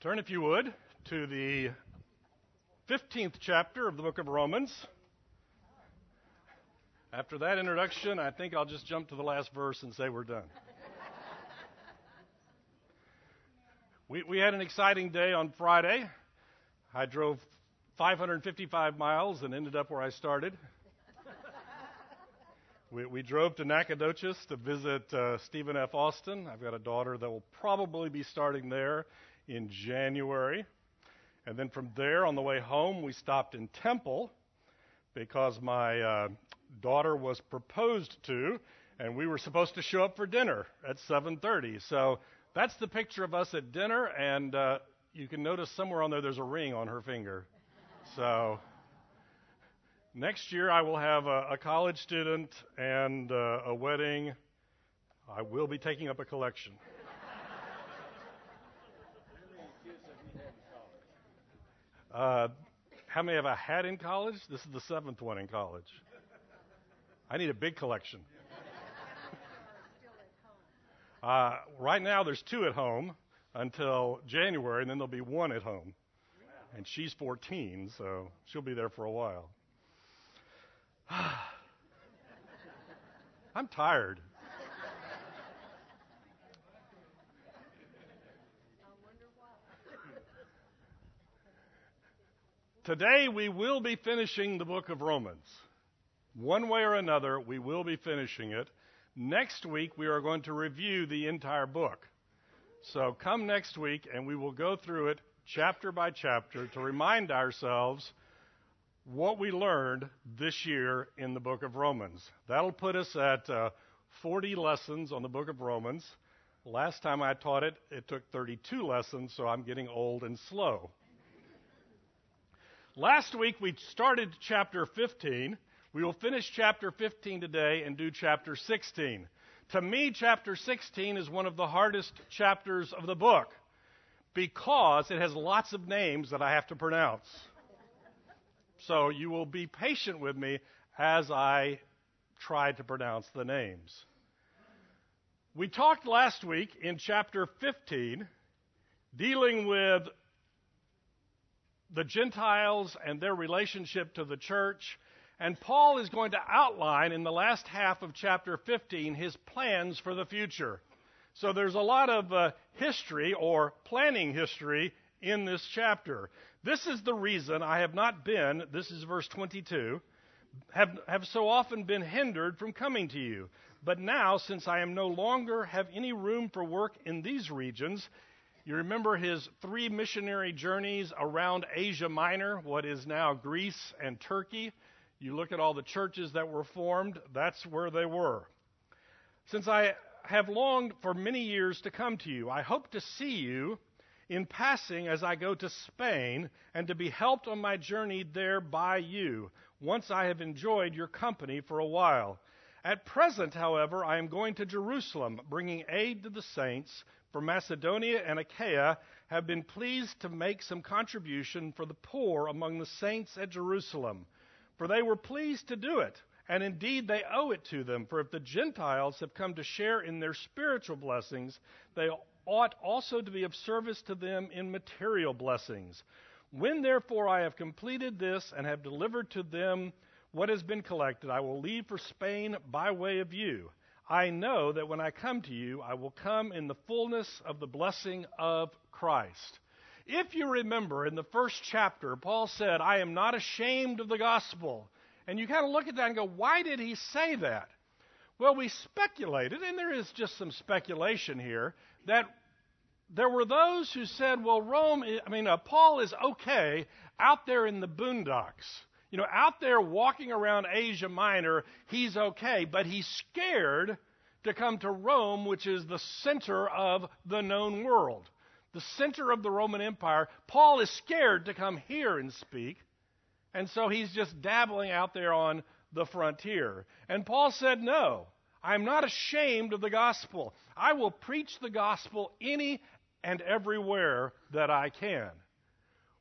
Turn, if you would, to the 15th chapter of the book of Romans. After that introduction, I think I'll just jump to the last verse and say we're done. we, we had an exciting day on Friday. I drove 555 miles and ended up where I started. We, we, drove to Nacogdoches to visit uh, Stephen F. Austin. I've got a daughter that will probably be starting there in January. And then from there, on the way home, we stopped in Temple because my uh, daughter was proposed to, and we were supposed to show up for dinner at 7:30. So that's the picture of us at dinner, and uh, you can notice somewhere on there there's a ring on her finger. So next year I will have a, a college student and uh, a wedding. I will be taking up a collection. Uh, how many have I had in college? This is the seventh one in college. I need a big collection. Uh, right now, there's two at home until January, and then there'll be one at home. And she's 14, so she'll be there for a while. I'm tired. Today we will be finishing the book of Romans. One way or another, we will be finishing it. Next week, we are going to review the entire book. So come next week and we will go through it chapter by chapter to remind ourselves what we learned this year in the book of Romans. That'll put us at uh, 40 lessons on the book of Romans. Last time I taught it, it took 32 lessons, so I'm getting old and slow. Last week we started chapter 15. We will finish chapter 15 today and do chapter 16. To me, chapter 16 is one of the hardest chapters of the book because it has lots of names that I have to pronounce. So you will be patient with me as I try to pronounce the names. We talked last week in chapter 15 dealing with the Gentiles and their relationship to the church. And Paul is going to outline in the last half of chapter 15 his plans for the future. So there's a lot of uh, history or planning history in this chapter. This is the reason I have not been, this is verse 22, have, have so often been hindered from coming to you. But now, since I am no longer have any room for work in these regions, you remember his three missionary journeys around Asia Minor, what is now Greece and Turkey. You look at all the churches that were formed, that's where they were. Since I have longed for many years to come to you, I hope to see you in passing as I go to Spain and to be helped on my journey there by you, once I have enjoyed your company for a while. At present, however, I am going to Jerusalem, bringing aid to the saints for Macedonia and Achaia have been pleased to make some contribution for the poor among the saints at Jerusalem. For they were pleased to do it, and indeed they owe it to them. For if the Gentiles have come to share in their spiritual blessings, they ought also to be of service to them in material blessings. When therefore I have completed this and have delivered to them what has been collected, I will leave for Spain by way of you I know that when I come to you, I will come in the fullness of the blessing of Christ. If you remember in the first chapter, Paul said, I am not ashamed of the gospel. And you kind of look at that and go, why did he say that? Well, we speculated, and there is just some speculation here, that there were those who said, well, Rome, I mean, uh, Paul is okay out there in the boondocks. You know, out there walking around Asia Minor, he's okay, but he's scared to come to Rome, which is the center of the known world, the center of the Roman Empire. Paul is scared to come here and speak, and so he's just dabbling out there on the frontier. And Paul said, No, I'm not ashamed of the gospel. I will preach the gospel any and everywhere that I can.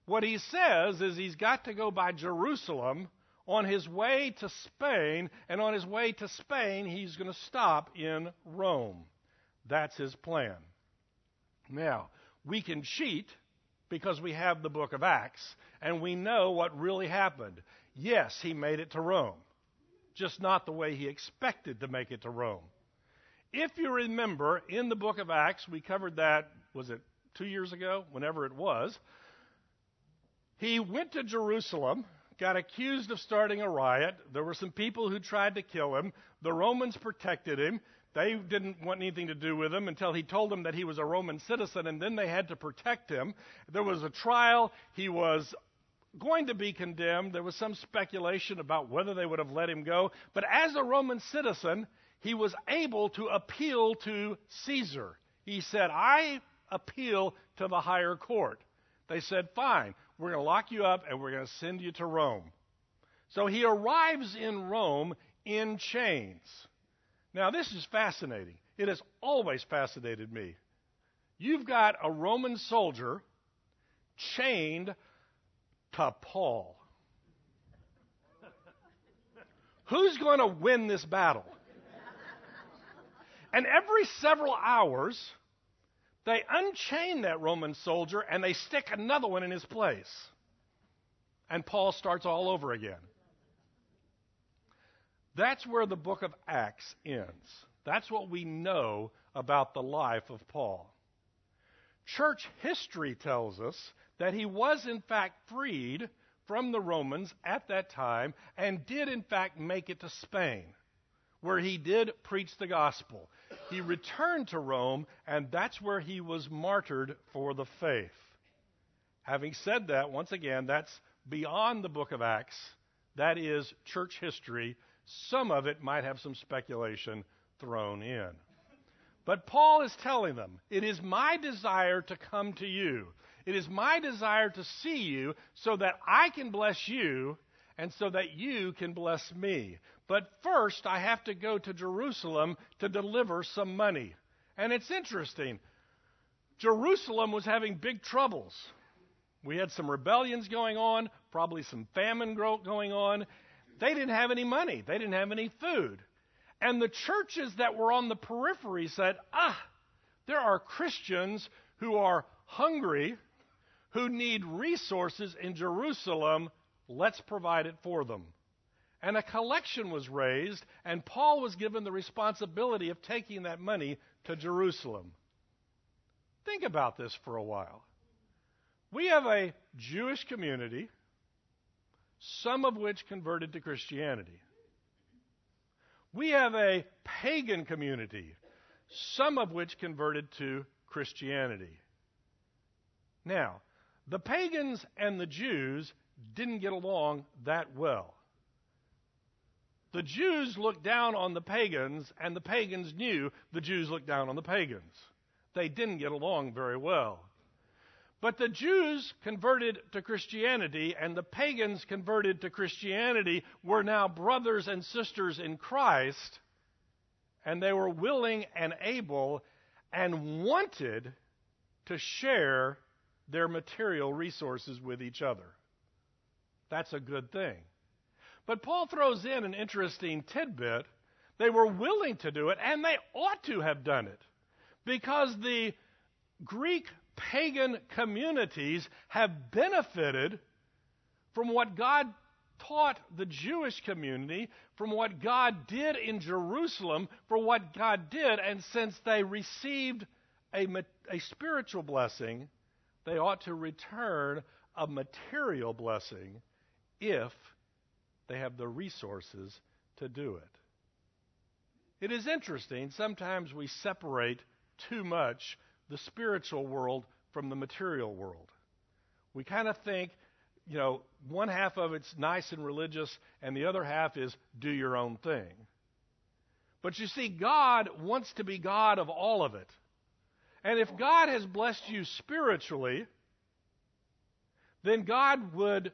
What he says is he's got to go by Jerusalem on his way to Spain, and on his way to Spain, he's going to stop in Rome. That's his plan. Now, we can cheat because we have the book of Acts and we know what really happened. Yes, he made it to Rome, just not the way he expected to make it to Rome. If you remember, in the book of Acts, we covered that, was it two years ago? Whenever it was. He went to Jerusalem, got accused of starting a riot. There were some people who tried to kill him. The Romans protected him. They didn't want anything to do with him until he told them that he was a Roman citizen, and then they had to protect him. There was a trial. He was going to be condemned. There was some speculation about whether they would have let him go. But as a Roman citizen, he was able to appeal to Caesar. He said, I appeal to the higher court. They said, Fine, we're going to lock you up and we're going to send you to Rome. So he arrives in Rome in chains. Now, this is fascinating. It has always fascinated me. You've got a Roman soldier chained to Paul. Who's going to win this battle? And every several hours, they unchain that Roman soldier and they stick another one in his place. And Paul starts all over again. That's where the book of Acts ends. That's what we know about the life of Paul. Church history tells us that he was, in fact, freed from the Romans at that time and did, in fact, make it to Spain, where he did preach the gospel. He returned to Rome, and that's where he was martyred for the faith. Having said that, once again, that's beyond the book of Acts. That is church history some of it might have some speculation thrown in. But Paul is telling them, It is my desire to come to you. It is my desire to see you so that I can bless you and so that you can bless me. But first, I have to go to Jerusalem to deliver some money. And it's interesting. Jerusalem was having big troubles. We had some rebellions going on, probably some famine going on, they didn't have any money, they didn't have any food. And the churches that were on the periphery said, ah, there are Christians who are hungry, who need resources in Jerusalem. Let's provide it for them. And a collection was raised, and Paul was given the responsibility of taking that money to Jerusalem. Think about this for a while. We have a Jewish community some of which converted to Christianity. We have a pagan community, some of which converted to Christianity. Now, the pagans and the Jews didn't get along that well. The Jews looked down on the pagans, and the pagans knew the Jews looked down on the pagans. They didn't get along very well. But the Jews converted to Christianity and the pagans converted to Christianity were now brothers and sisters in Christ, and they were willing and able and wanted to share their material resources with each other. That's a good thing. But Paul throws in an interesting tidbit. They were willing to do it, and they ought to have done it because the Greek pagan communities have benefited from what God taught the Jewish community, from what God did in Jerusalem, for what God did, and since they received a, a spiritual blessing, they ought to return a material blessing if they have the resources to do it. It is interesting, sometimes we separate too much the spiritual world from the material world. We kind of think, you know, one half of it's nice and religious, and the other half is do your own thing. But you see, God wants to be God of all of it. And if God has blessed you spiritually, then God would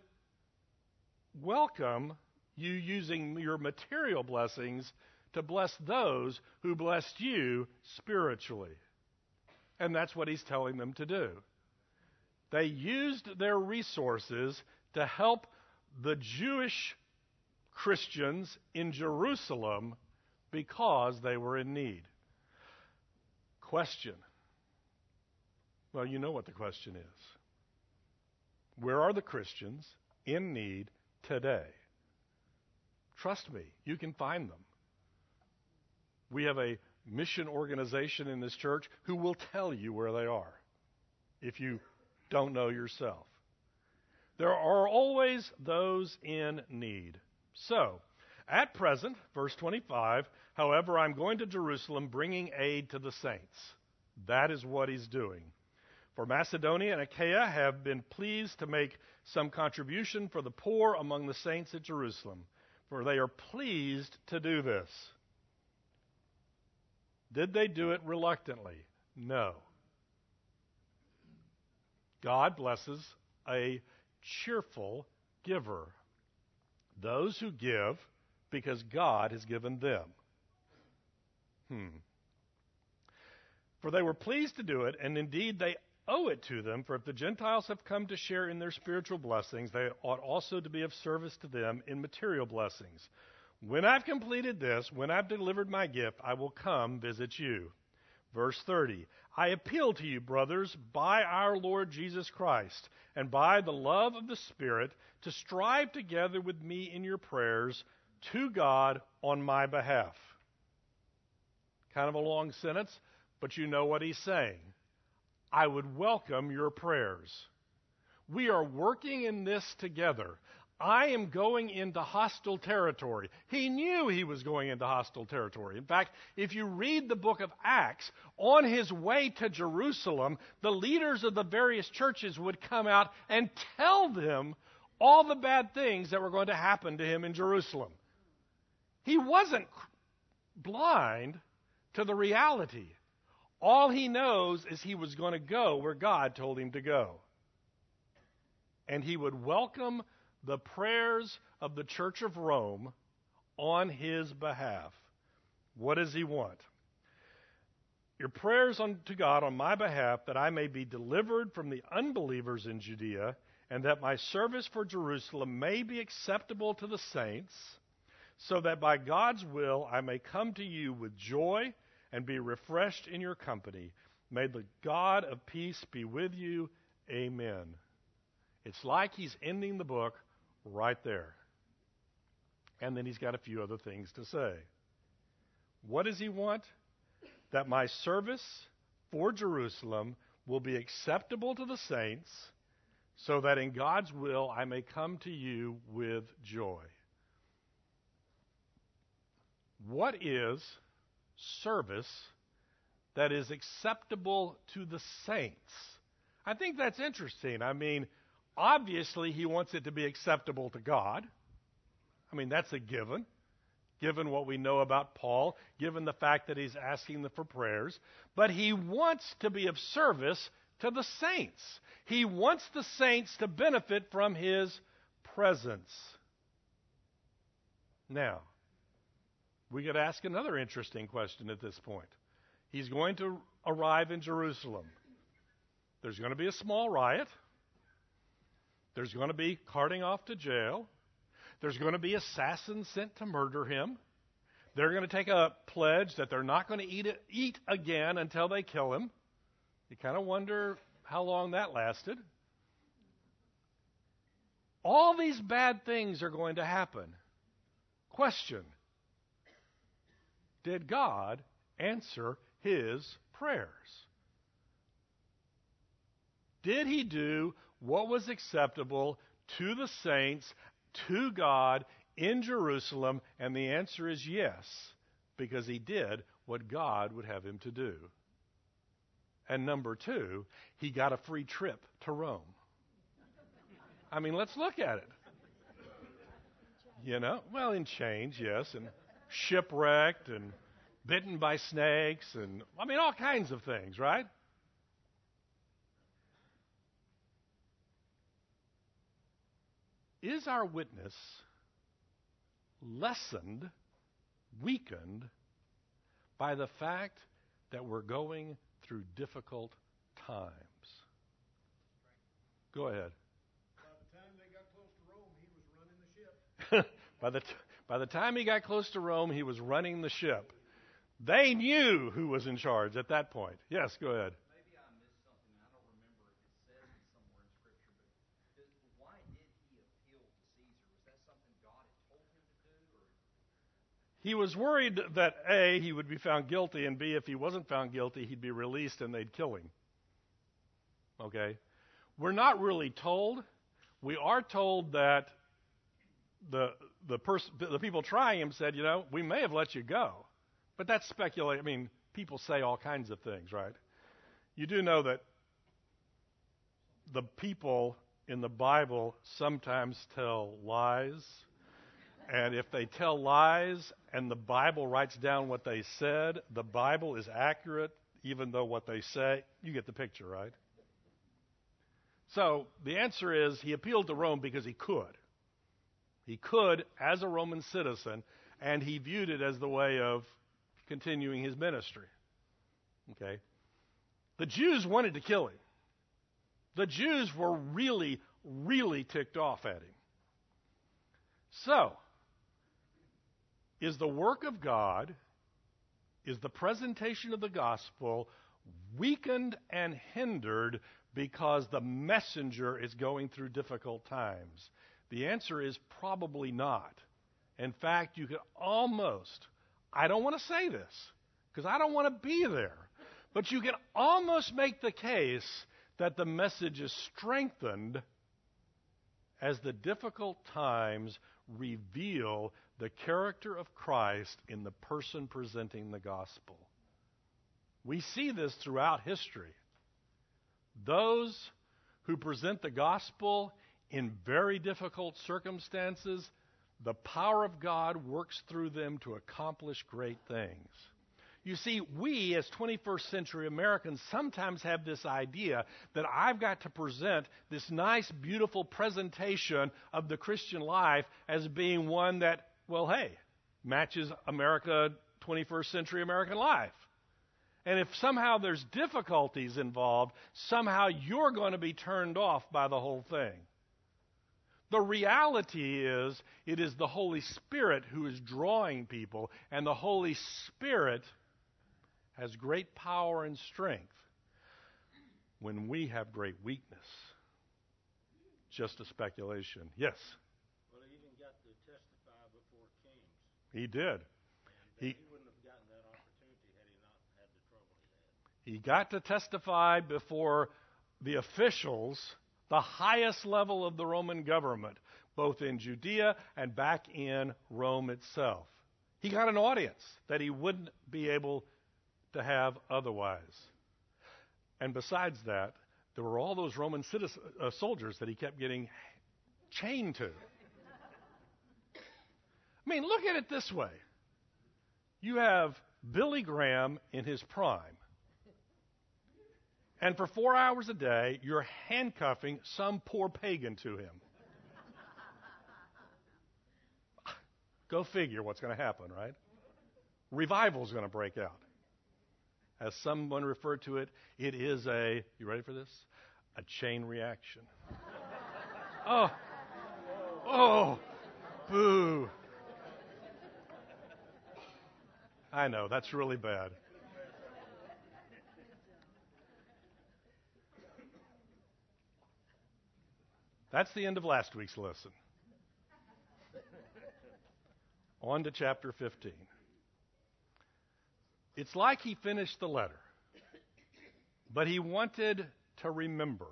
welcome you using your material blessings to bless those who blessed you spiritually. And that's what he's telling them to do. They used their resources to help the Jewish Christians in Jerusalem because they were in need. Question. Well, you know what the question is. Where are the Christians in need today? Trust me, you can find them. We have a mission organization in this church who will tell you where they are if you don't know yourself. There are always those in need. So, at present, verse 25, however, I'm going to Jerusalem bringing aid to the saints. That is what he's doing. For Macedonia and Achaia have been pleased to make some contribution for the poor among the saints at Jerusalem, for they are pleased to do this. Did they do it reluctantly? No. God blesses a cheerful giver. Those who give because God has given them. Hmm. For they were pleased to do it, and indeed they owe it to them. For if the Gentiles have come to share in their spiritual blessings, they ought also to be of service to them in material blessings. When I've completed this, when I've delivered my gift, I will come visit you. Verse 30 I appeal to you, brothers, by our Lord Jesus Christ, and by the love of the Spirit, to strive together with me in your prayers to God on my behalf. Kind of a long sentence, but you know what he's saying. I would welcome your prayers. We are working in this together. I am going into hostile territory. He knew he was going into hostile territory. In fact, if you read the book of Acts, on his way to Jerusalem, the leaders of the various churches would come out and tell them all the bad things that were going to happen to him in Jerusalem. He wasn't blind to the reality. All he knows is he was going to go where God told him to go. And he would welcome the prayers of the Church of Rome on his behalf. What does he want? Your prayers unto God on my behalf that I may be delivered from the unbelievers in Judea and that my service for Jerusalem may be acceptable to the saints, so that by God's will I may come to you with joy and be refreshed in your company. May the God of peace be with you. Amen. It's like he's ending the book right there. And then he's got a few other things to say. What does he want? That my service for Jerusalem will be acceptable to the saints, so that in God's will I may come to you with joy. What is service that is acceptable to the saints? I think that's interesting. I mean, Obviously, he wants it to be acceptable to God. I mean, that's a given, given what we know about Paul, given the fact that he's asking them for prayers. But he wants to be of service to the saints. He wants the saints to benefit from his presence. Now, we could ask another interesting question at this point. He's going to arrive in Jerusalem. There's going to be a small riot. There's going to be carting off to jail. There's going to be assassins sent to murder him. They're going to take a pledge that they're not going to eat, eat again until they kill him. You kind of wonder how long that lasted. All these bad things are going to happen. Question Did God answer his prayers? Did he do what was acceptable to the saints, to God in Jerusalem? And the answer is yes, because he did what God would have him to do. And number two, he got a free trip to Rome. I mean, let's look at it. You know, well, in chains, yes, and shipwrecked and bitten by snakes, and I mean, all kinds of things, right? Is our witness lessened, weakened by the fact that we're going through difficult times? Go ahead. by, the time they got close to Rome, he was running the ship. by the t- by the time he got close to Rome, he was running the ship. They knew who was in charge at that point. Yes, go ahead. he was worried that A, he would be found guilty, and B, if he wasn't found guilty, he'd be released and they'd kill him. Okay? We're not really told. We are told that the, the person the people trying him said, you know, we may have let you go. But that's speculation. I mean, people say all kinds of things, right? You do know that the people in the Bible sometimes tell lies. And if they tell lies and the Bible writes down what they said, the Bible is accurate, even though what they say, you get the picture, right? So the answer is he appealed to Rome because he could. He could as a Roman citizen, and he viewed it as the way of continuing his ministry. Okay? The Jews wanted to kill him. The Jews were really, really ticked off at him. So, is the work of God, is the presentation of the gospel weakened and hindered because the messenger is going through difficult times? The answer is probably not. In fact, you could almost, I don't want to say this because I don't want to be there, but you can almost make the case that the message is strengthened as the difficult times reveal the character of Christ in the person presenting the gospel. We see this throughout history. Those who present the gospel in very difficult circumstances, the power of God works through them to accomplish great things. You see, we as 21st century Americans sometimes have this idea that I've got to present this nice, beautiful presentation of the Christian life as being one that, well, hey, matches America, 21st century American life. And if somehow there's difficulties involved, somehow you're going to be turned off by the whole thing. The reality is, it is the Holy Spirit who is drawing people, and the Holy Spirit has great power and strength when we have great weakness. Just a speculation. Yes? Well, he even got to testify before kings. He did. He, he wouldn't have gotten that opportunity had he not had the trouble he He got to testify before the officials, the highest level of the Roman government, both in Judea and back in Rome itself. He got an audience that he wouldn't be able to have otherwise. And besides that, there were all those Roman uh, soldiers that he kept getting chained to. I mean, look at it this way you have Billy Graham in his prime. And for four hours a day, you're handcuffing some poor pagan to him. Go figure what's going to happen, right? Revival's going to break out. As someone referred to it, it is a, you ready for this? A chain reaction. oh, oh, boo. I know, that's really bad. That's the end of last week's lesson. On to chapter 15. It's like he finished the letter, but he wanted to remember.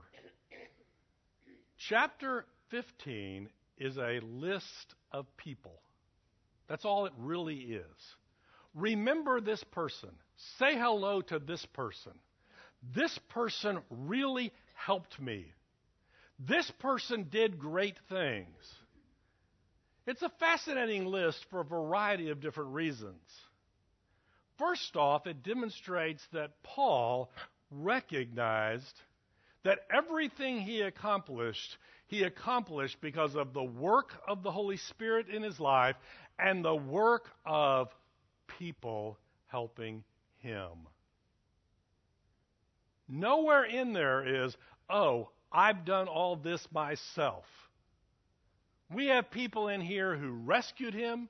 Chapter 15 is a list of people. That's all it really is. Remember this person. Say hello to this person. This person really helped me. This person did great things. It's a fascinating list for a variety of different reasons. First off, it demonstrates that Paul recognized that everything he accomplished, he accomplished because of the work of the Holy Spirit in his life and the work of people helping him. Nowhere in there is, oh, I've done all this myself. We have people in here who rescued him,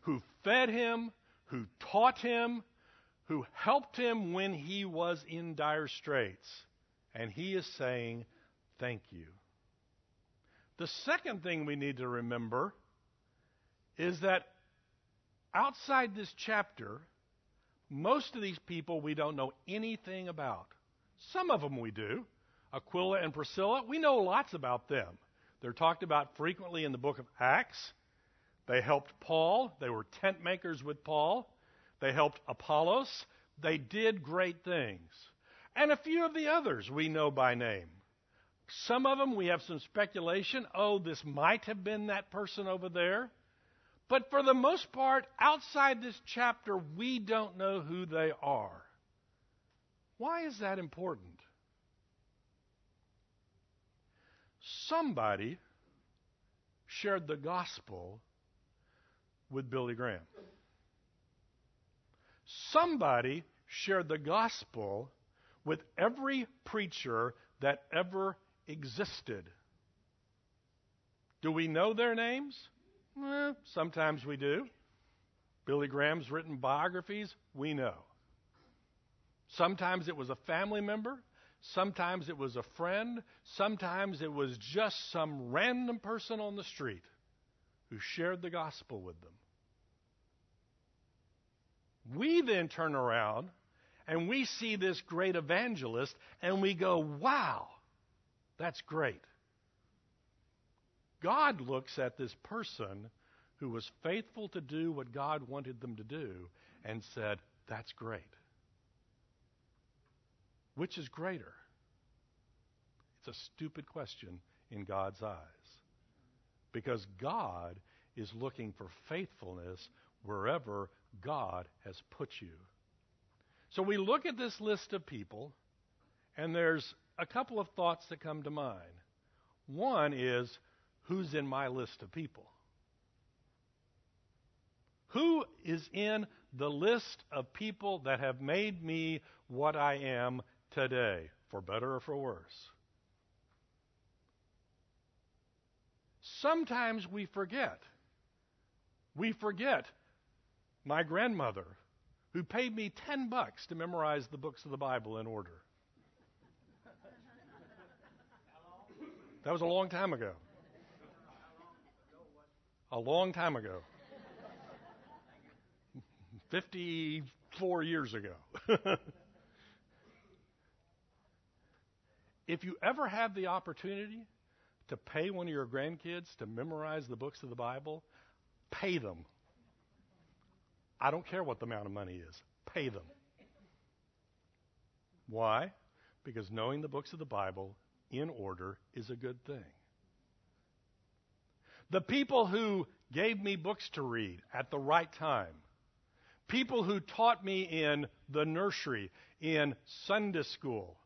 who fed him, who taught him, who helped him when he was in dire straits. And he is saying, Thank you. The second thing we need to remember is that outside this chapter, most of these people we don't know anything about. Some of them we do. Aquila and Priscilla, we know lots about them. They're talked about frequently in the book of Acts. They helped Paul. They were tent makers with Paul. They helped Apollos. They did great things. And a few of the others we know by name. Some of them we have some speculation. Oh, this might have been that person over there. But for the most part, outside this chapter, we don't know who they are. Why is that important? Somebody shared the gospel with Billy Graham. Somebody shared the gospel with every preacher that ever existed. Do we know their names? Eh, sometimes we do. Billy Graham's written biographies, we know. Sometimes it was a family member, sometimes it was a friend, sometimes it was just some random person on the street who shared the gospel with them. We then turn around and we see this great evangelist and we go, wow, that's great. God looks at this person who was faithful to do what God wanted them to do and said, that's great. Which is greater? It's a stupid question in God's eyes. Because God is looking for faithfulness wherever God has put you. So we look at this list of people, and there's a couple of thoughts that come to mind. One is, who's in my list of people? Who is in the list of people that have made me what I am today, for better or for worse? Sometimes we forget. We forget my grandmother, who paid me 10 bucks to memorize the books of the Bible in order. That was a long time ago. A long time ago. 54 years ago. if you ever have the opportunity to pay one of your grandkids to memorize the books of the Bible, pay them. I don't care what the amount of money is. Pay them. Why? Because knowing the books of the Bible in order is a good thing. The people who gave me books to read at the right time, people who taught me in the nursery, in Sunday school,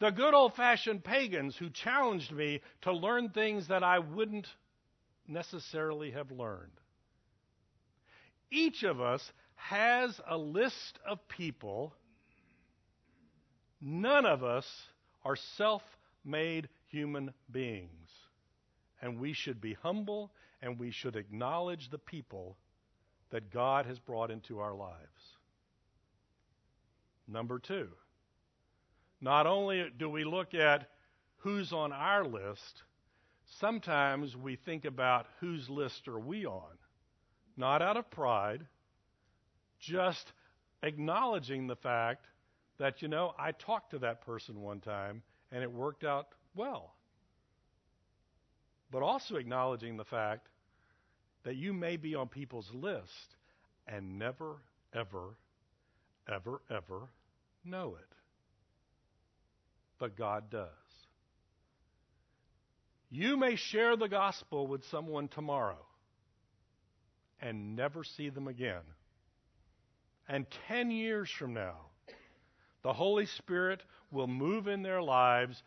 the good old fashioned pagans who challenged me to learn things that I wouldn't necessarily have learned. Each of us has a list of people. None of us are self made human beings. And we should be humble and we should acknowledge the people that God has brought into our lives. Number two, not only do we look at who's on our list, sometimes we think about whose list are we on not out of pride, just acknowledging the fact that, you know, I talked to that person one time and it worked out well. But also acknowledging the fact that you may be on people's list and never, ever, ever, ever know it. But God does. You may share the gospel with someone tomorrow and never see them again. And 10 years from now, the Holy Spirit will move in their lives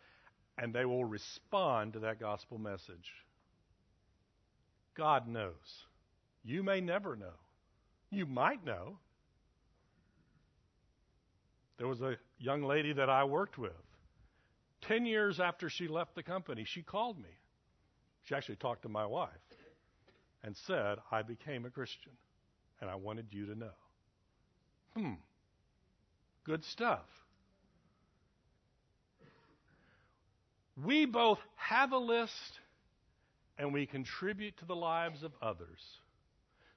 and they will respond to that gospel message. God knows. You may never know. You might know. There was a young lady that I worked with. Ten years after she left the company, she called me. She actually talked to my wife and said, I became a Christian, and I wanted you to know. Hmm. Good stuff. We both have a list and we contribute to the lives of others.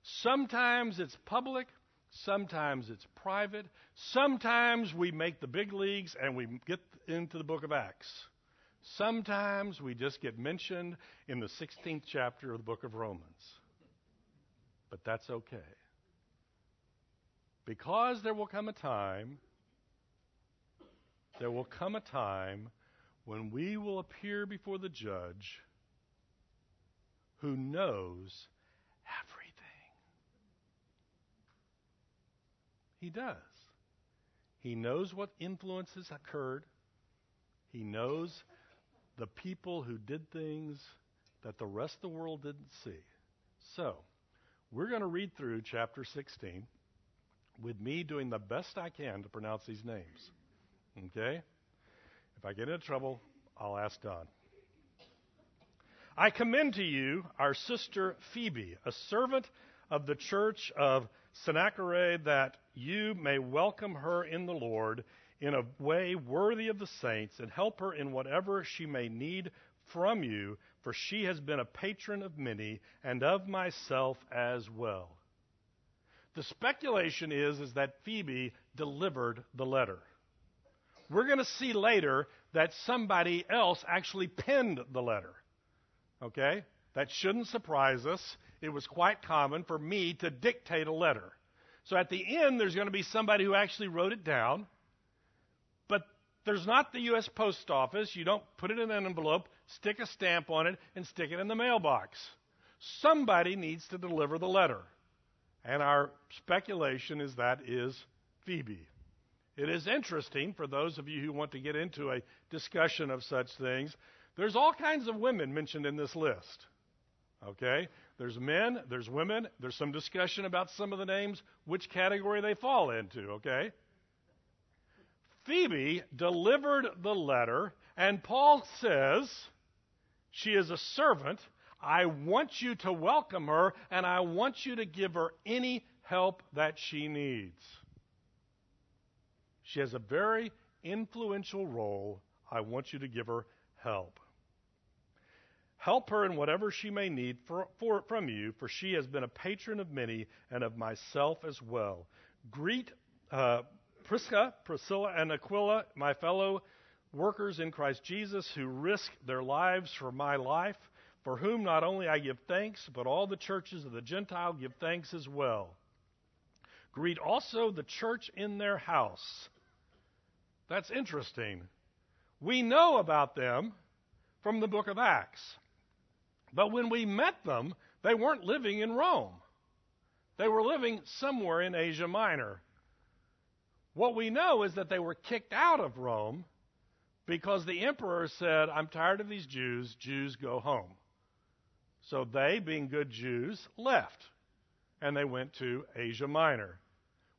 Sometimes it's public, sometimes it's private, sometimes we make the big leagues and we get into the book of Acts. Sometimes we just get mentioned in the 16th chapter of the book of Romans. But that's okay. Because there will come a time, there will come a time when we will appear before the judge who knows everything. He does. He knows what influences occurred. He knows the people who did things that the rest of the world didn't see. So, we're going to read through chapter 16 with me doing the best I can to pronounce these names. Okay? If I get into trouble, I'll ask Don. I commend to you our sister Phoebe, a servant of the church of Cenchreae, that you may welcome her in the Lord in a way worthy of the saints and help her in whatever she may need from you, for she has been a patron of many and of myself as well. The speculation is, is that Phoebe delivered the letter. We're going to see later that somebody else actually penned the letter. Okay? That shouldn't surprise us. It was quite common for me to dictate a letter. So at the end, there's going to be somebody who actually wrote it down. There's not the U.S. Post Office. You don't put it in an envelope, stick a stamp on it, and stick it in the mailbox. Somebody needs to deliver the letter. And our speculation is that is Phoebe. It is interesting for those of you who want to get into a discussion of such things. There's all kinds of women mentioned in this list. Okay? There's men, there's women, there's some discussion about some of the names, which category they fall into, okay? Phoebe delivered the letter, and Paul says she is a servant. I want you to welcome her, and I want you to give her any help that she needs. She has a very influential role. I want you to give her help. Help her in whatever she may need for, for, from you, for she has been a patron of many and of myself as well. Greet uh, Prisca, Priscilla, and Aquila, my fellow workers in Christ Jesus, who risk their lives for my life, for whom not only I give thanks, but all the churches of the Gentile give thanks as well. Greet also the church in their house. That's interesting. We know about them from the book of Acts. But when we met them, they weren't living in Rome. They were living somewhere in Asia Minor. What we know is that they were kicked out of Rome because the emperor said, I'm tired of these Jews, Jews go home. So they, being good Jews, left and they went to Asia Minor,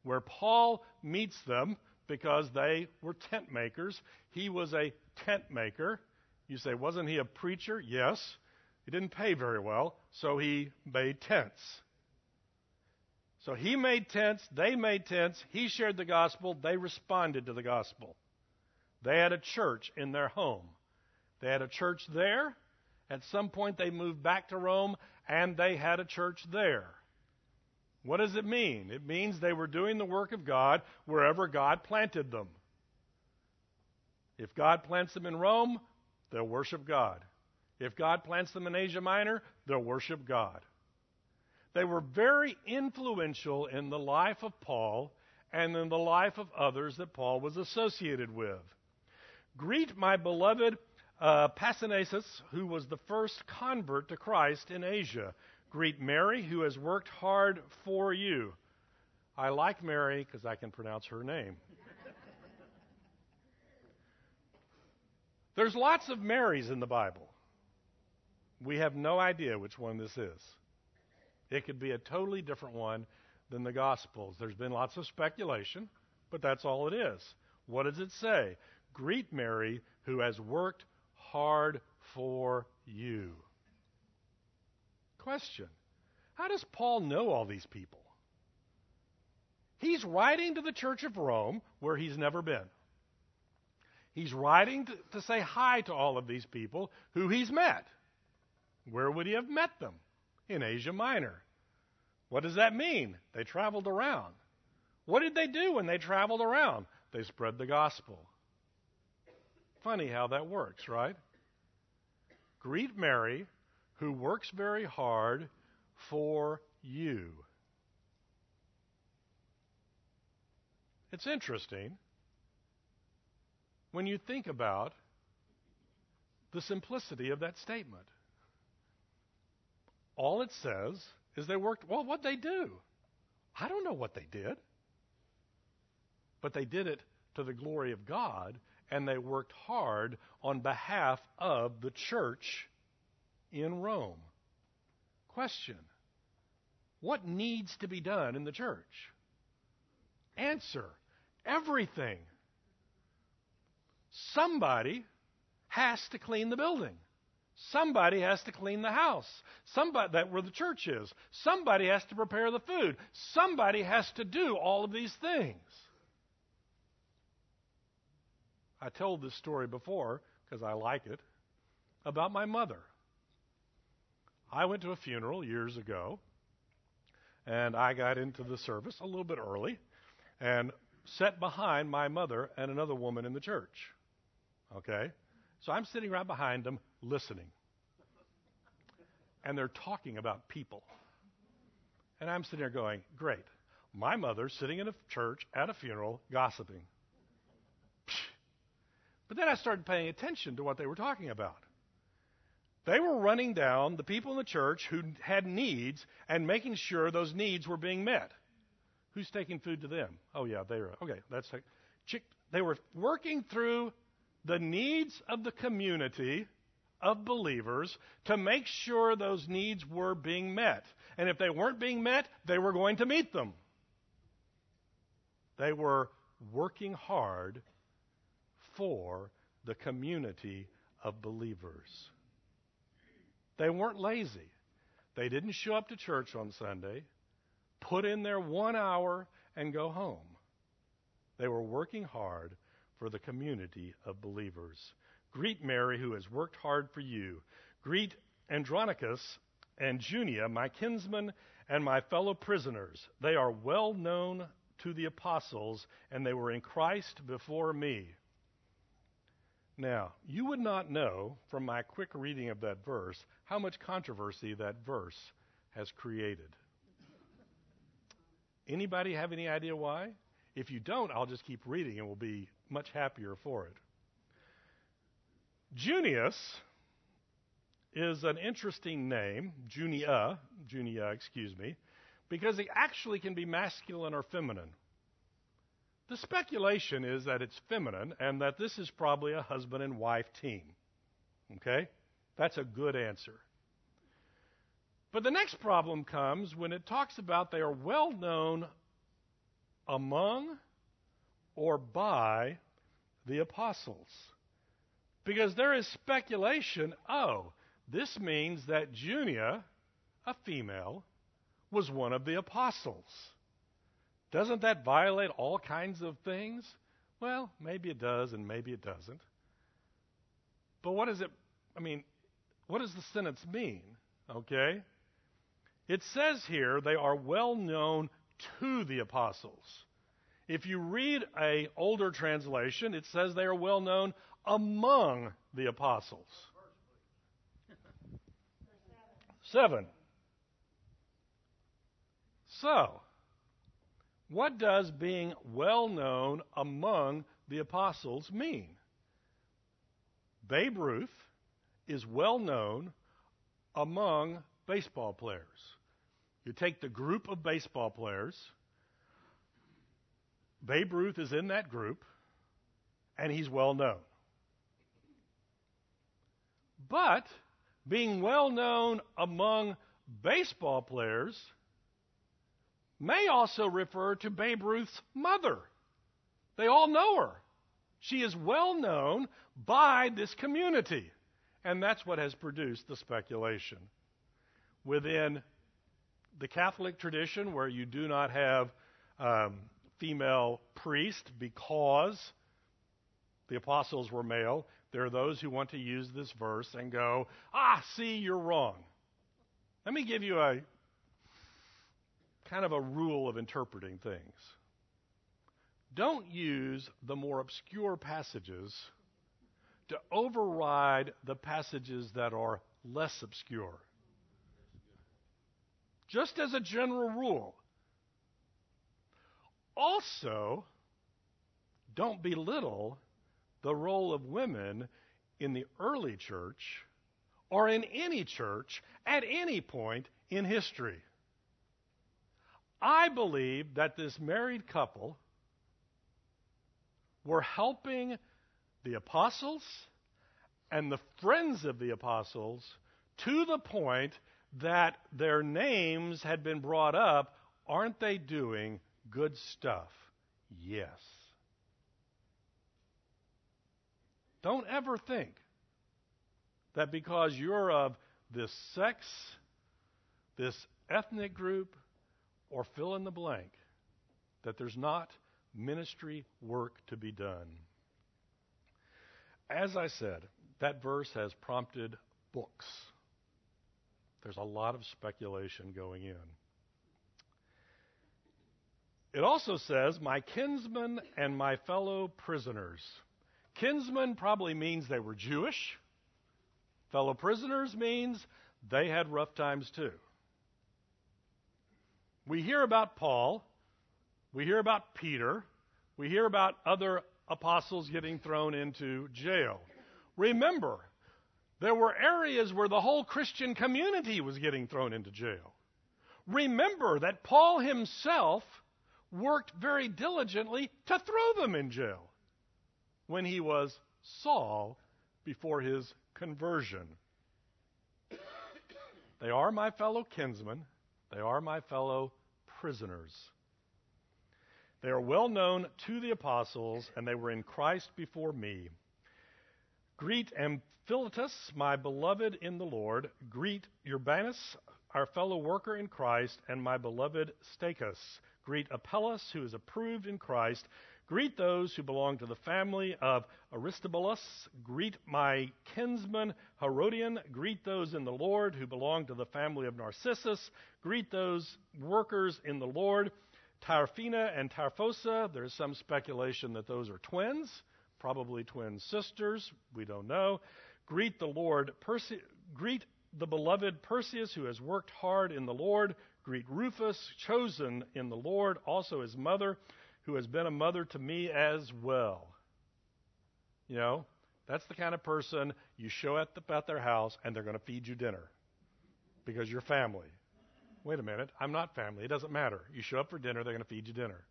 where Paul meets them because they were tent makers. He was a tent maker. You say, wasn't he a preacher? Yes. He didn't pay very well, so he made tents. So he made tents, they made tents, he shared the gospel, they responded to the gospel. They had a church in their home. They had a church there. At some point, they moved back to Rome, and they had a church there. What does it mean? It means they were doing the work of God wherever God planted them. If God plants them in Rome, they'll worship God. If God plants them in Asia Minor, they'll worship God. They were very influential in the life of Paul and in the life of others that Paul was associated with. Greet my beloved uh, who was the first convert to Christ in Asia. Greet Mary, who has worked hard for you. I like Mary because I can pronounce her name. There's lots of Marys in the Bible. We have no idea which one this is. It could be a totally different one than the Gospels. There's been lots of speculation, but that's all it is. What does it say? Greet Mary, who has worked hard for you. Question How does Paul know all these people? He's writing to the church of Rome where he's never been. He's writing to, to, say hi to all of these people who he's met. Where would he have met them? In Asia Minor. What does that mean? They traveled around. What did they do when they traveled around? They spread the gospel. Funny how that works, right? Greet Mary, who works very hard for you. It's interesting when you think about the simplicity of that statement. All it says is they worked, well, what'd they do? I don't know what they did. But they did it to the glory of God, and they worked hard on behalf of the church in Rome. Question What needs to be done in the church? Answer everything. Somebody has to clean the building. Somebody has to clean the house. Somebody that where the church is. Somebody has to prepare the food. Somebody has to do all of these things. I told this story before because I like it about my mother. I went to a funeral years ago and I got into the service a little bit early and sat behind my mother and another woman in the church. Okay? So I'm sitting right behind them listening. And they're talking about people. And I'm sitting there going, great. My mother's sitting in a church at a funeral gossiping. But then I started paying attention to what they were talking about. They were running down the people in the church who had needs and making sure those needs were being met. Who's taking food to them? Oh yeah, they were. Okay, that's like, they were working through the needs of the community of believers to make sure those needs were being met. And if they weren't being met, they were going to meet them. They were working hard for the community of believers. They weren't lazy. They didn't show up to church on Sunday, put in their one hour, and go home. They were working hard for the community of believers. Greet Mary, who has worked hard for you. Greet Andronicus and Junia, my kinsmen and my fellow prisoners. They are well known to the apostles, and they were in Christ before me. Now, you would not know from my quick reading of that verse how much controversy that verse has created. Anybody have any idea why? If you don't, I'll just keep reading and we'll be much happier for it. Junius is an interesting name, Junia, Junia, excuse me, because it actually can be masculine or feminine. The speculation is that it's feminine and that this is probably a husband and wife team. Okay? That's a good answer. But the next problem comes when it talks about they are well known among or by the apostles. Because there is speculation oh, this means that Junia, a female, was one of the apostles. Doesn't that violate all kinds of things? Well, maybe it does and maybe it doesn't. But what does it, I mean, what does the sentence mean? Okay? It says here they are well known to the apostles. If you read a older translation, it says they are well known among the apostles. Seven. So, what does being well known among the apostles mean? Babe Ruth is well known among baseball players. You take the group of baseball players, Babe Ruth is in that group, and he's well known. But being well known among baseball players may also refer to Babe Ruth's mother. They all know her. She is well known by this community. And that's what has produced the speculation. Within the Catholic tradition, where you do not have um, female priest because the apostles were male, there are those who want to use this verse and go, ah, see, you're wrong. Let me give you a kind of a rule of interpreting things. Don't use the more obscure passages to override the passages that are less obscure. Just as a general rule. Also, don't belittle the role of women in the early church or in any church at any point in history. I believe that this married couple were helping the apostles and the friends of the apostles to the point that their names had been brought up. Aren't they doing good stuff? Yes. Don't ever think that because you're of this sex, this ethnic group, or fill in the blank, that there's not ministry work to be done. As I said, that verse has prompted books. There's a lot of speculation going in. It also says, My kinsmen and my fellow prisoners. Kinsmen probably means they were Jewish. Fellow prisoners means they had rough times too. We hear about Paul. We hear about Peter. We hear about other apostles getting thrown into jail. Remember, there were areas where the whole Christian community was getting thrown into jail. Remember that Paul himself worked very diligently to throw them in jail when he was Saul before his conversion. They are my fellow kinsmen, they are my fellow prisoners. They are well known to the apostles, and they were in Christ before me. Greet Amphilus, my beloved in the Lord. Greet Urbanus, our fellow worker in Christ, and my beloved Stachys. Greet Apelles, who is approved in Christ. Greet those who belong to the family of Aristobulus. Greet my kinsman Herodion. Greet those in the Lord who belong to the family of Narcissus. Greet those workers in the Lord. Tryphaena and Tryphosa. There's some speculation that those are twins, probably twin sisters. We don't know. Greet the Lord. Perse- greet the beloved Perseus, who has worked hard in the Lord. Greet Rufus, chosen in the Lord, also his mother who has been a mother to me as well. You know, that's the kind of person you show up at, the, at their house and they're going to feed you dinner because you're family. Wait a minute, I'm not family. It doesn't matter. You show up for dinner, they're going to feed you dinner.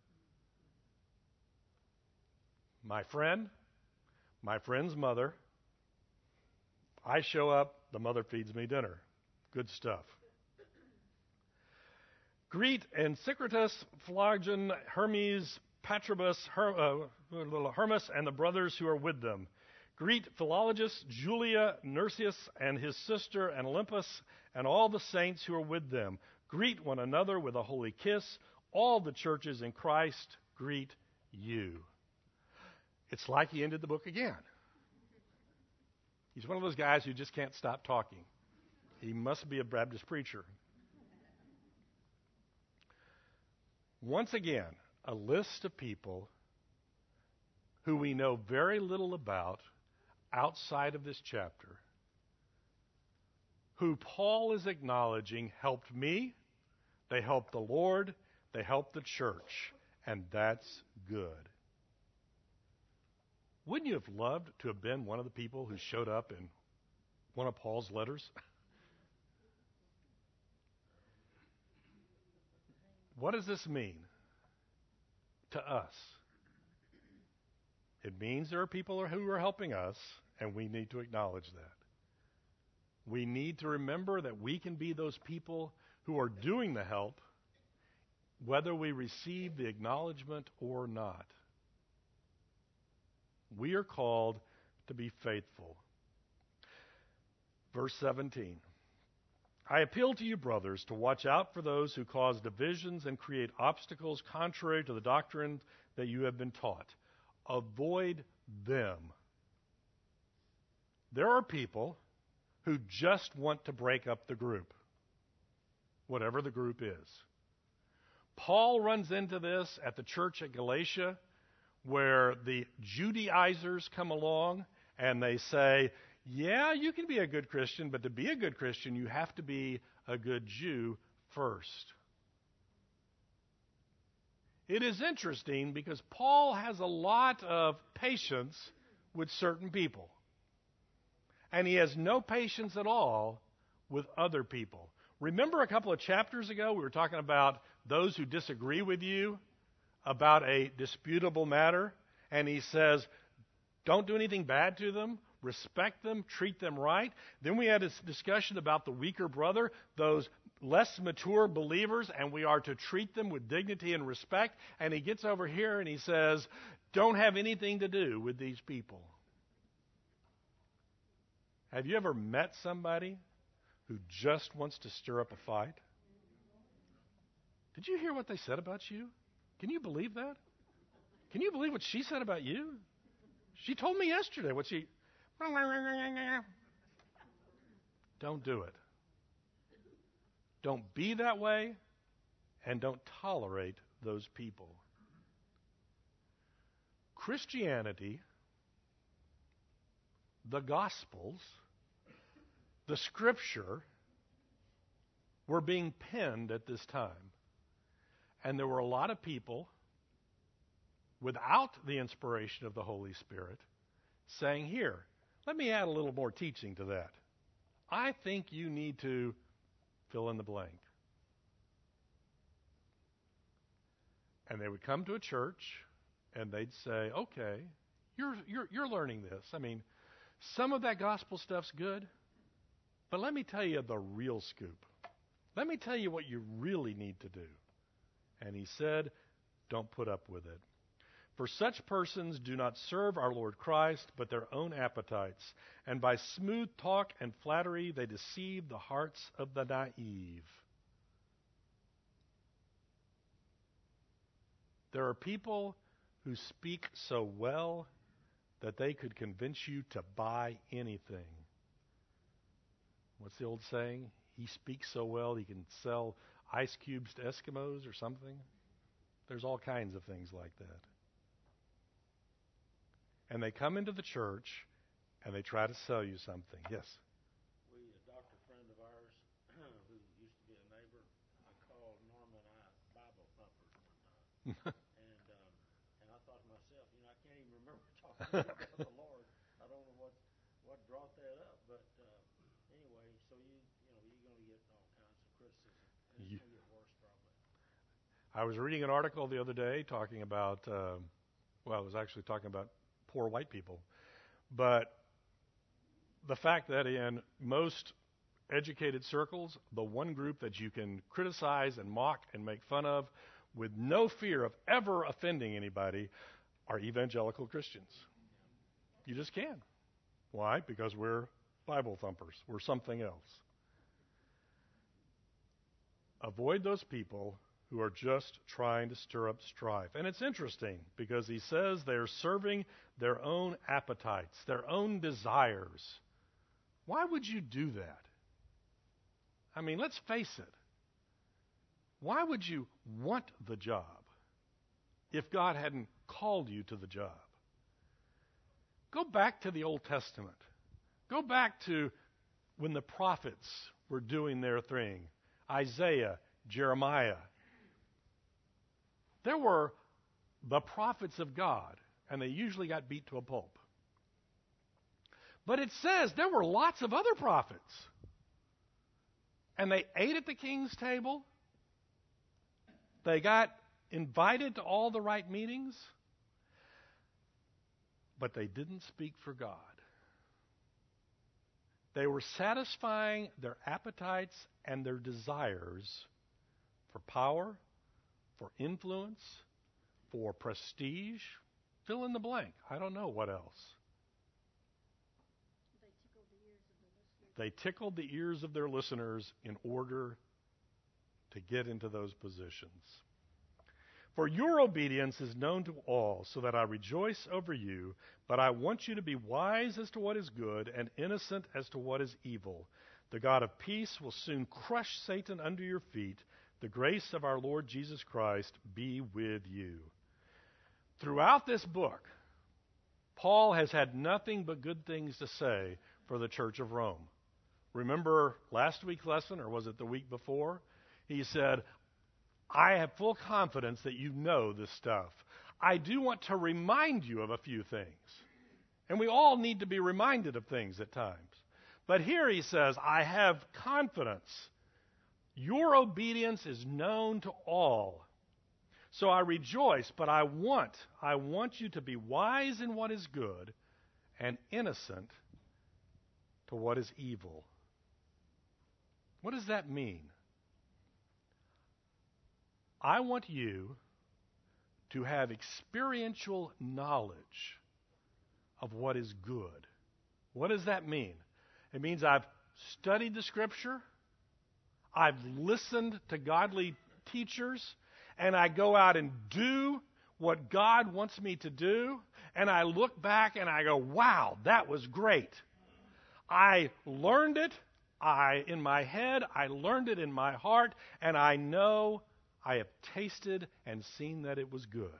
My friend, my friend's mother, I show up, the mother feeds me dinner. Good stuff. Greet Asyncritus, Phlegon, Hermes, Patrobas, Her, uh, Hermas, and the brothers who are with them. Greet Philologus, Julia, Nercius, and his sister, and Olympas, and all the saints who are with them. Greet one another with a holy kiss. All the churches in Christ greet you. It's like he ended the book again. He's one of those guys who just can't stop talking. He must be a Baptist preacher. Once again, a list of people who we know very little about outside of this chapter, who Paul is acknowledging helped me, they helped the Lord, they helped the church, and that's good. Wouldn't you have loved to have been one of the people who showed up in one of Paul's letters? what does this mean? to us. It means there are people who are helping us, and we need to acknowledge that. We need to remember that we can be those people who are doing the help, whether we receive the acknowledgement or not. We are called to be faithful. Verse 17. I appeal to you, brothers, to watch out for those who cause divisions and create obstacles contrary to the doctrine that you have been taught. Avoid them. There are people who just want to break up the group, whatever the group is. Paul runs into this at the church at Galatia, where the Judaizers come along and they say, Yeah, you can be a good Christian, but to be a good Christian, you have to be a good Jew first. It is interesting because Paul has a lot of patience with certain people. And he has no patience at all with other people. Remember a couple of chapters ago, we were talking about those who disagree with you about a disputable matter? And he says, don't do anything bad to them, respect them, treat them right. Then we had a discussion about the weaker brother, those less mature believers, and we are to treat them with dignity and respect. And he gets over here and he says, don't have anything to do with these people. Have you ever met somebody who just wants to stir up a fight? Did you hear what they said about you? Can you believe that? Can you believe what she said about you? She told me yesterday what she. Don't do it. Don't be that way, and don't tolerate those people. Christianity, the Gospels, the Scripture were being penned at this time. And there were a lot of people without the inspiration of the Holy Spirit saying, Here, let me add a little more teaching to that. I think you need to fill in the blank. And they would come to a church and they'd say, Okay, you're, you're, you're learning this. I mean, some of that gospel stuff's good, but let me tell you the real scoop. Let me tell you what you really need to do. And he said, Don't put up with it. For such persons do not serve our Lord Christ, but their own appetites. And by smooth talk and flattery, they deceive the hearts of the naive. There are people who speak so well that they could convince you to buy anything. What's the old saying? He speaks so well he can sell ice cubes to Eskimos or something. There's all kinds of things like that. And they come into the church and they try to sell you something. Yes. We, a doctor friend of ours who used to be a neighbor, I called Norman and I Bible thumpers one time. and um, and I thought to myself, you know, I can't even remember talking about the Lord. I don't know what what brought that up, but uh, anyway, so you you know you're going to get all kinds of criticism, and it's You- going to get worse probably. I was reading an article the other day talking about, uh, well, it was actually talking about poor white people. But the fact that in most educated circles, the one group that you can criticize and mock and make fun of with no fear of ever offending anybody are evangelical Christians. You just can. Why? Because we're Bible thumpers. We're something else. Avoid those people who are just trying to stir up strife. And it's interesting because he says they're serving their own appetites, their own desires. Why would you do that? I mean, let's face it. Why would you want the job if God hadn't called you to the job? Go back to the Old Testament. Go back to when the prophets were doing their thing Isaiah, Jeremiah. There were the prophets of God, and they usually got beat to a pulp. But it says there were lots of other prophets. And they ate at the king's table. They got invited to all the right meetings. But they didn't speak for God. They were satisfying their appetites and their desires for power, for influence, for prestige. Fill in the blank. I don't know what else. They tickled the ears of their listeners in order to get into those positions. For your obedience is known to all, so that I rejoice over you, but I want you to be wise as to what is good and innocent as to what is evil. The God of peace will soon crush Satan under your feet. The grace of our Lord Jesus Christ be with you. Throughout this book, Paul has had nothing but good things to say for the church of Rome. Remember last week's lesson, or was it the week before? He said, I have full confidence that you know this stuff. I do want to remind you of a few things. And we all need to be reminded of things at times. But here he says, I have confidence. Your obedience is known to all. So I rejoice, but I want, I want you to be wise in what is good and innocent to what is evil. What does that mean? I want you to have experiential knowledge of what is good. What does that mean? It means I've studied the scripture, I've listened to godly teachers, and I go out and do what God wants me to do, and I look back and I go, wow, that was great. I learned it, I in my head, I learned it in my heart, and I know I have tasted and seen that it was good.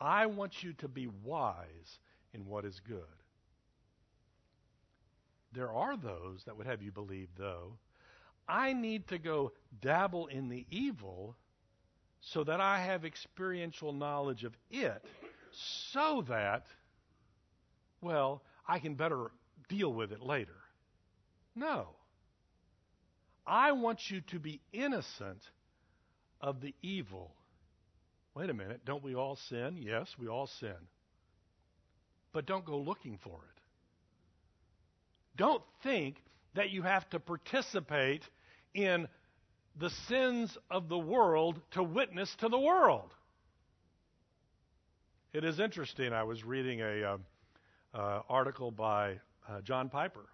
I want you to be wise in what is good. There are those that would have you believe, though, I need to go dabble in the evil so that I have experiential knowledge of it so that, well, I can better deal with it later. No. I want you to be innocent of the evil. Wait a minute, don't we all sin? Yes, we all sin. But don't go looking for it. Don't think that you have to participate in the sins of the world to witness to the world. It is interesting. I was reading a uh, uh, article by uh, John Piper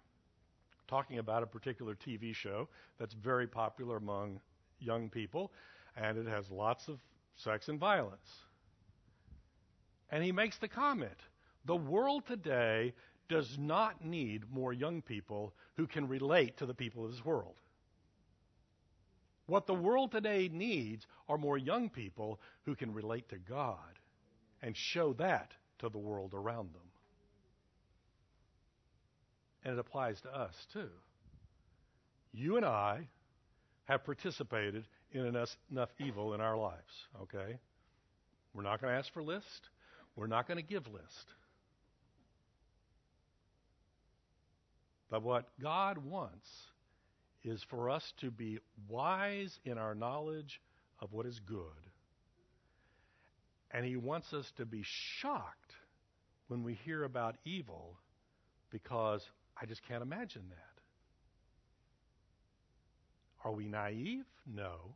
talking about a particular TV show that's very popular among young people, and it has lots of sex and violence. And he makes the comment the world today does not need more young people who can relate to the people of this world. What the world today needs are more young people who can relate to God and show that to the world around them. And it applies to us too. You and I have participated in enough, evil in our lives, okay? We're not going to ask for list. We're not going to give list. But what God wants is for us to be wise in our knowledge of what is good. And He wants us to be shocked when we hear about evil because I just can't imagine that. Are we naive? No.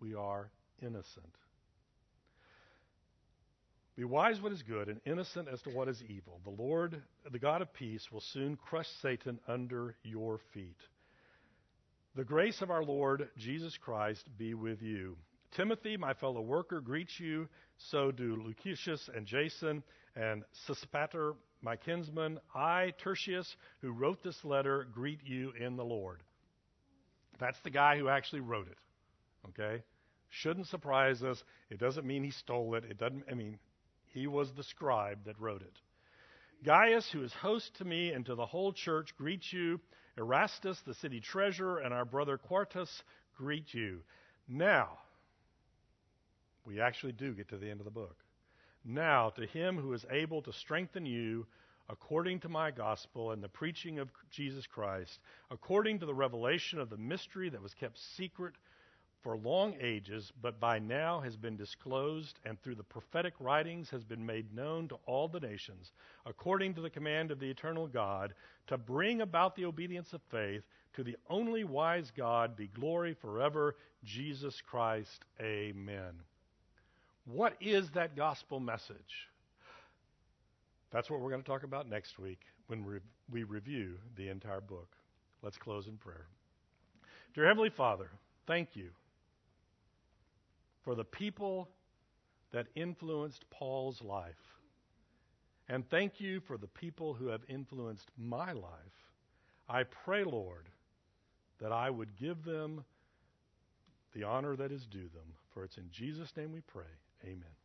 We are innocent. Be wise what is good and innocent as to what is evil. The Lord, the God of peace, will soon crush Satan under your feet. The grace of our Lord Jesus Christ be with you. Timothy, my fellow worker, greets you. So do Lucius and Jason and Sosipater, my kinsman. I, Tertius, who wrote this letter, greet you in the Lord. That's the guy who actually wrote it. Okay? Shouldn't surprise us. It doesn't mean he stole it. It doesn't, I mean, he was the scribe that wrote it. Gaius, who is host to me and to the whole church, greets you. Erastus, the city treasurer, and our brother Quartus greet you. Now, we actually do get to the end of the book. Now, to him who is able to strengthen you according to my gospel and the preaching of Jesus Christ, according to the revelation of the mystery that was kept secret for long ages, but by now has been disclosed and through the prophetic writings has been made known to all the nations, according to the command of the eternal God, to bring about the obedience of faith to the only wise God be glory forever, Jesus Christ. Amen. What is that gospel message? That's what we're going to talk about next week when we review the entire book. Let's close in prayer. Dear Heavenly Father, thank you for the people that influenced Paul's life. And thank you for the people who have influenced my life. I pray, Lord, that I would give them the honor that is due them. For it's in Jesus' name we pray. Amen.